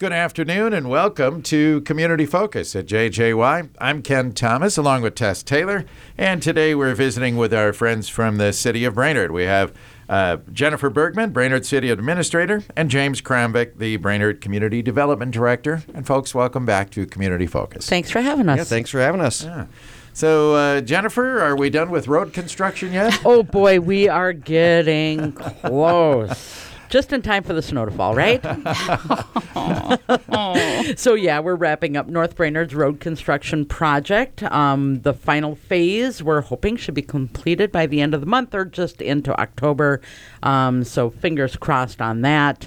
Good afternoon and welcome to Community Focus at JJY. I'm Ken Thomas along with Tess Taylor, and today we're visiting with our friends from the city of Brainerd. We have uh, Jennifer Bergman, Brainerd City Administrator, and James Kramvik, the Brainerd Community Development Director. And folks, welcome back to Community Focus. Thanks for having us. Yeah, thanks for having us. Yeah. So, uh, Jennifer, are we done with road construction yet? Oh boy, we are getting close. Just in time for the snow to fall, right? so yeah, we're wrapping up North Brainerd's road construction project. Um, the final phase we're hoping should be completed by the end of the month or just into October. Um, so fingers crossed on that.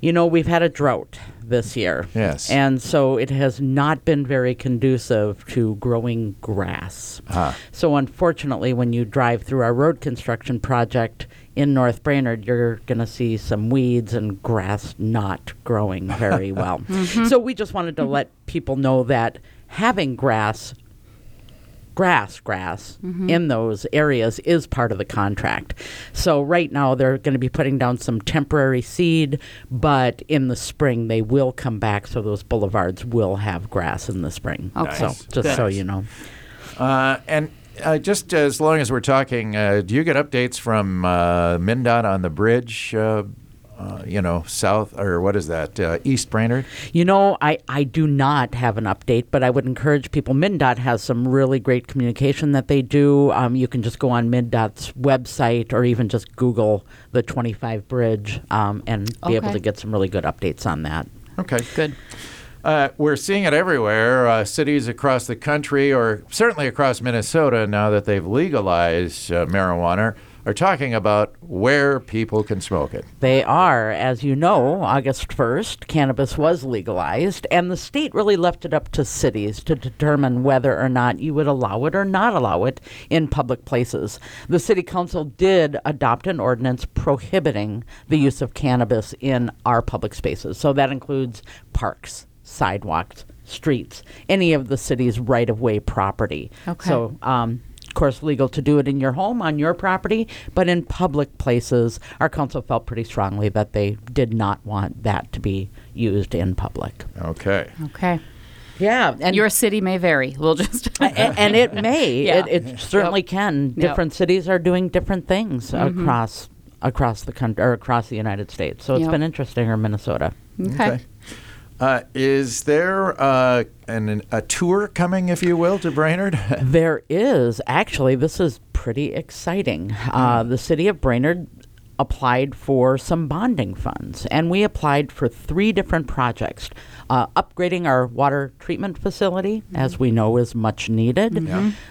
You know, we've had a drought this year. Yes. And so it has not been very conducive to growing grass. Ah. So unfortunately, when you drive through our road construction project in North Brainerd, you're going to see some weeds and grass not growing very well. Mm-hmm. So we just wanted to mm-hmm. let people know that having grass grass grass mm-hmm. in those areas is part of the contract. So right now they're going to be putting down some temporary seed, but in the spring they will come back so those boulevards will have grass in the spring. Okay. So just Good. so you know. Uh, and uh, just as long as we're talking, uh, do you get updates from uh, MnDOT on the bridge? Uh, uh, you know, south or what is that? Uh, East Brainerd. You know, I, I do not have an update, but I would encourage people. MnDOT has some really great communication that they do. Um, you can just go on MnDOT's website or even just Google the 25 bridge um, and be able to get some really good updates on that. Okay. Good. Uh, we're seeing it everywhere. Uh, cities across the country, or certainly across Minnesota, now that they've legalized uh, marijuana, are talking about where people can smoke it. They are, as you know, August 1st, cannabis was legalized, and the state really left it up to cities to determine whether or not you would allow it or not allow it in public places. The city council did adopt an ordinance prohibiting the use of cannabis in our public spaces. So that includes parks, sidewalks, streets, any of the city's right of way property. Okay. So, um, of course, legal to do it in your home on your property, but in public places, our council felt pretty strongly that they did not want that to be used in public. Okay. Okay. Yeah, and Your city may vary. We'll just. a- and it may, Yeah. it, it certainly can. Yep. Different cities are doing different things across across the country or across the United States. So it's Yep. been interesting in Minnesota. okay. Uh, is there uh, an, a tour coming, if you will, to Brainerd? There is actually, this is pretty exciting. Uh, the city of Brainerd applied for some bonding funds, and we applied for three different projects. Uh, upgrading our water treatment facility, as we know is much needed.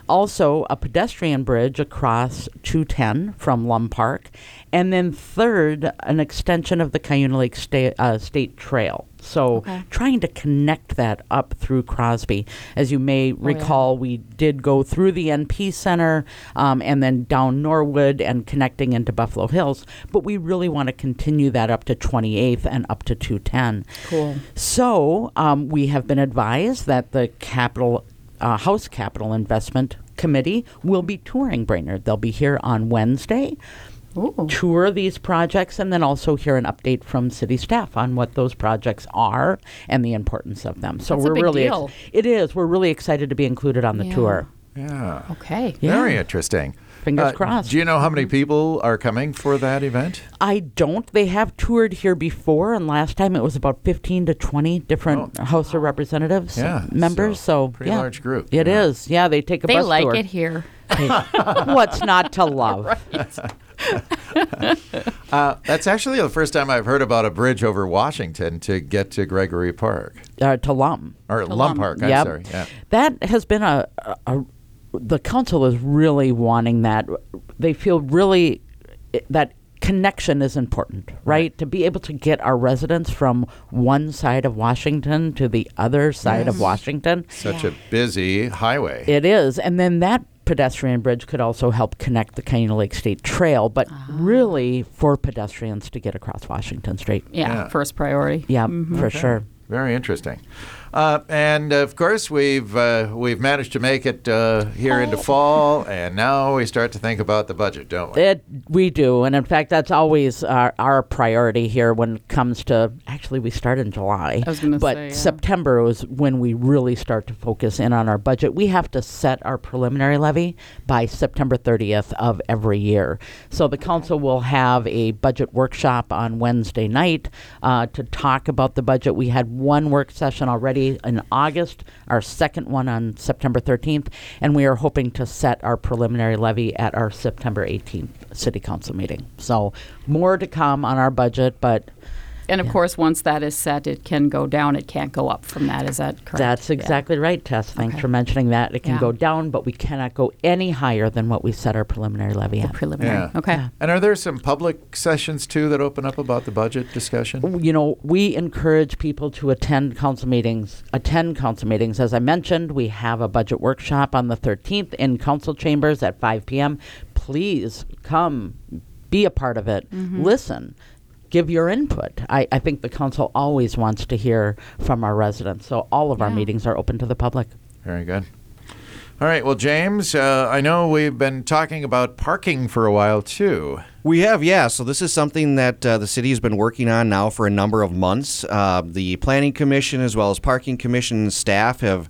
Also, a pedestrian bridge across 210 from Lum Park. And then, third, an extension of the Cuyuna Lake Sta- uh, State Trail. So, Okay. trying to connect that up through Crosby. As you may recall, we did go through the NP Center um, and then down Norwood and connecting into Buffalo Hills, but we really want to continue that up to 28th and up to 210. Cool. So, um, we have been advised that the capital uh, House Capital Investment Committee will be touring Brainerd. They'll be here on Wednesday Ooh. tour these projects and then also hear an update from city staff on what those projects are and the importance of them. So That's we're big really deal. it is. We're really excited to be included on the Yeah. tour. yeah. Okay. Yeah. Very interesting. Fingers Uh, crossed. Do you know how many people are coming for that event? I don't. They have toured here before, and last time it was about 15 to 20 different House of Representatives Oh. Yeah, members. So, pretty yeah. large group. It is. Yeah. Yeah, they take a They bus like tour. it here. Hey, What's not to love? Uh, that's actually the first time I've heard about a bridge over Washington to get to Gregory Park Uh, to Lum. or Lum Lum. Park. I'm Yep. sorry. Yeah. That has been a, a, a- the council is really wanting that. They feel really that connection is important, right? To be able to get our residents from one side of Washington to the other side of Washington. Such a busy highway. It is. And then that pedestrian bridge could also help connect the Cuyuna Lake State Trail, but ah. really for pedestrians to get across Washington Street. Yeah, Yeah. First priority. Yeah, mm-hmm. for Okay. sure. Very interesting. Uh, and of course, we've uh, we've managed to make it uh, here into fall, and now we start to think about the budget, don't we? It, we do, and in fact, that's always our, our priority here when it comes to. Actually, we start in July, I was but say, yeah. September is when we really start to focus in on our budget. We have to set our preliminary levy by September 30th of every year. So the council will have a budget workshop on Wednesday night uh, to talk about the budget. We had one work session already in August, our second one on September 13th, and we are hoping to set our preliminary levy at our September 18th city council meeting. So more to come on our budget, but And of course, once that is set, it can go down. It can't go up from that. Is that correct? that's Yeah. exactly right, Tess. Thanks Okay. for mentioning that. It can Yeah. go down, but we cannot go any higher than what we set our preliminary levy the at. preliminary. Yeah. Okay. Yeah. And are there some public sessions too that open up about the budget discussion? you know, we encourage people to attend council meetings. Attend council meetings. As I mentioned, we have a budget workshop on the 13th in council chambers at 5 p.m. Please come, be a part of it, mm-hmm. listen, give your input. I, I think the council always wants to hear from our residents, so all of our Yeah. meetings are open to the public. Very good. All right. Well, James, uh, I know we've been talking about parking for a while too. We have, yeah. So this is something that uh, the city has been working on now for a number of months. Uh, the Planning Commission, as well as Parking Commission staff, have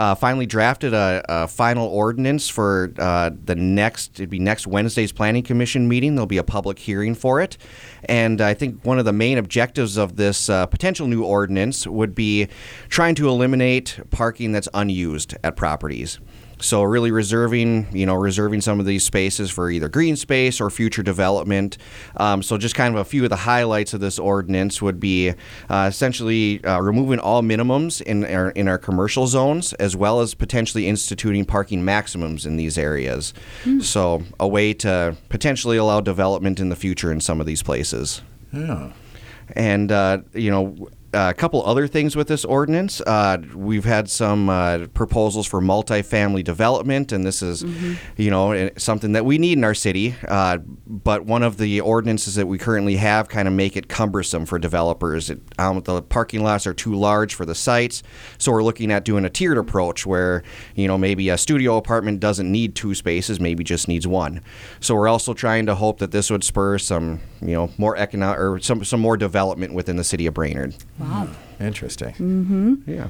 uh, finally drafted a, a final ordinance for uh, the next. It'd be next Wednesday's Planning Commission meeting. There'll be a public hearing for it, and I think one of the main objectives of this uh, potential new ordinance would be trying to eliminate parking that's unused at properties. So really reserving, you know, reserving some of these spaces for either green space or future development. Um, so just kind of a few of the highlights of this ordinance would be uh, essentially uh, removing all minimums in our in our commercial zones, as well as potentially instituting parking maximums in these areas. So a way to potentially allow development in the future in some of these places. Yeah. And, uh, you know, a couple other things with this ordinance. Uh, we've had some uh, proposals for multifamily development, and this is, you know, eh, something that we need in our city. Uh, but one of the ordinances that we currently have kind of make it cumbersome for developers. It, um, the parking lots are too large for the sites, so we're looking at doing a tiered approach where, you know, maybe a studio apartment doesn't need two spaces, maybe just needs one. So we're also trying to hope that this would spur some, you know, more economic or some some more development within the city of Brainerd. Wow. Hmm. Interesting. Mm-hmm. Yeah.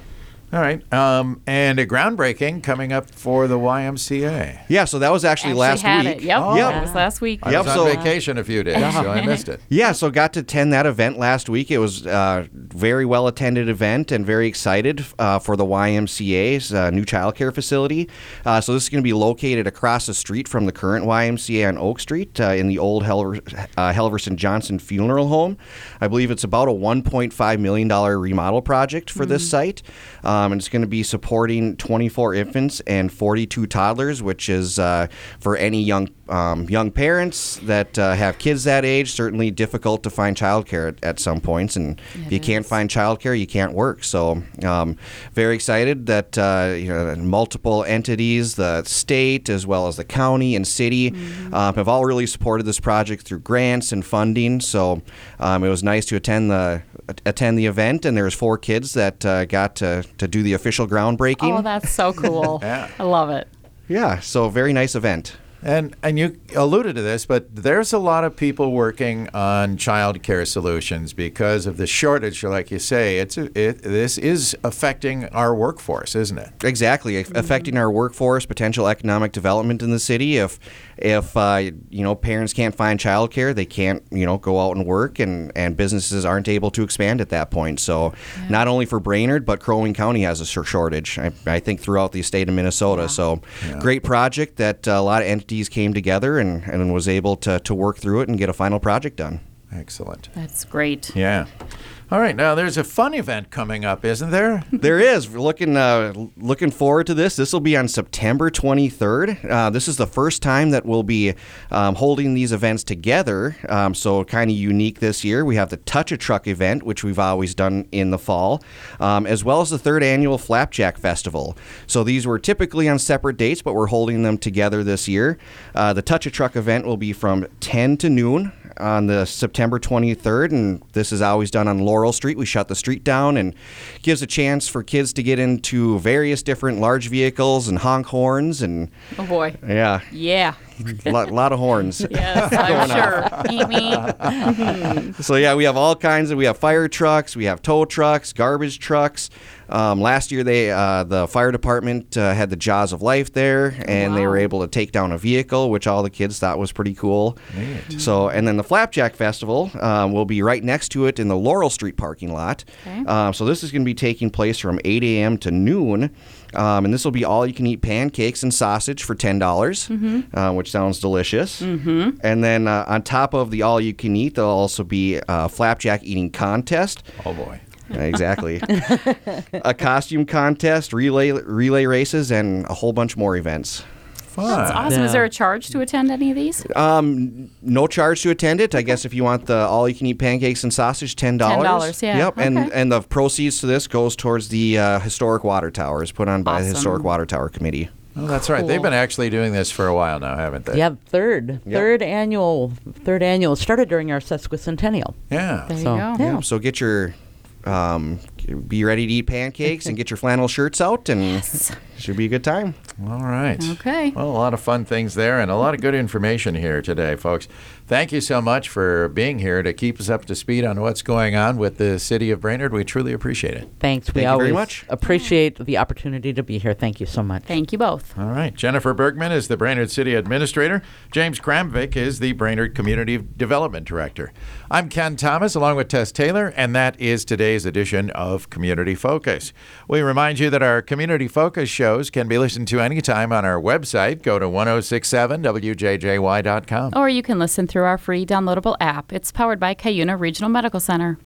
All right. Um, and a groundbreaking coming up for the YMCA. Yeah, so that was actually, last had week. It. Yep. Oh. It was last week. I Yep, was on so- vacation a few days, so I missed it. Yeah, so got to attend that event last week. It was a very well attended event and very excited uh, for the YMCA's uh, new childcare facility. Uh, so this is going to be located across the street from the current YMCA on Oak Street uh, in the old Helver, uh, Helverson Johnson Funeral Home. I believe it's about a $1.5 million remodel project for this site. Um, and it's going to be supporting 24 infants and 42 toddlers, which is uh, for any young um, young parents that uh, have kids that age. Certainly difficult to find childcare at, at some points, and if It you can't find childcare, you can't work. So, um, very excited that uh, you know multiple entities, the state as well as the county and city, um, have all really supported this project through grants and funding. So, um, it was nice to attend the attend the event, and there was four kids that uh, got to, to do the official groundbreaking. Oh, that's so cool. Yeah. I love it. yeah, so very nice event. And and you alluded to this, but there's a lot of people working on child care solutions because of the shortage. Like you say, it's a, it, this is affecting our workforce, isn't it? Exactly, aff- affecting our workforce, potential economic development in the city. If if uh, you know parents can't find childcare, they can't you know go out and work, and and businesses aren't able to expand at that point. So, not only for Brainerd, but Crow Wing County has a shortage. I, I think throughout the state of Minnesota. So, great project that a lot of entities came together and, and was able to to work through it and get a final project done. Excellent. That's great. Yeah. All right. Now there's a fun event coming up, isn't there? There is. We're looking uh, looking forward to this. This will be on September 23rd. Uh, this is the first time that we'll be um, holding these events together. Um, so kind of unique this year. We have the Touch a Truck event, which we've always done in the fall, um, as well as the third annual Flapjack Festival. So these were typically on separate dates, but we're holding them together this year. Uh, the Touch a Truck event will be from 10 to noon on the September 23rd, and this is always done on Laurel Street. We shut the street down and gives a chance for kids to get into various different large vehicles and honk horns and Oh boy. yeah, Yeah. A lot, lot of horns. Yes, I'm sure. So yeah, we have all kinds of. We have fire trucks, we have tow trucks, garbage trucks. Um, last year, they uh, the fire department uh, had the Jaws of Life there, and they were able to take down a vehicle, which all the kids thought was pretty cool. So, and then the Flapjack Festival um, will be right next to it in the Laurel Street parking lot. Okay. Um, so this is going to be taking place from 8 a.m. to noon. Um, and this will be all you can eat pancakes and sausage for ten dollars, uh, which sounds delicious. Mm-hmm. And then uh, on top of the all you can eat, there'll also be a flapjack eating contest. Oh boy. Exactly. a costume contest, relay relay races, and a whole bunch more events. Fun. That's awesome. Is there a charge to attend any of these? Um, no charge to attend it. I guess if you want the all you can eat pancakes and sausage, ten dollars. $10, yeah. Yep. And Okay. and the proceeds to this goes towards the uh, historic water towers put on by the historic water tower committee. Oh, that's right. They've been actually doing this for a while now, haven't they? Yeah, third, Yep. third annual, third annual. It started during our sesquicentennial. Yeah. There So, you go. yeah. So get your um, be ready to eat pancakes and get your flannel shirts out, and should be a good time. All right. Okay. Well, a lot of fun things there and a lot of good information here today, folks. Thank you so much for being here to keep us up to speed on what's going on with the city of Brainerd. We truly appreciate it. Thanks. we Thank you always very much. appreciate the opportunity to be here. Thank you so much. Thank you both. All right. Jennifer Bergman is the Brainerd City Administrator. James Kramvik is the Brainerd Community Development Director. I'm Ken Thomas along with Tess Taylor, and that is today's edition of Community Focus. We remind you that our Community Focus shows can be listened to anytime on our website. Go to 1067wjjy.com. Or you can listen through our free downloadable app. It's powered by Cuyuna Regional Medical Center.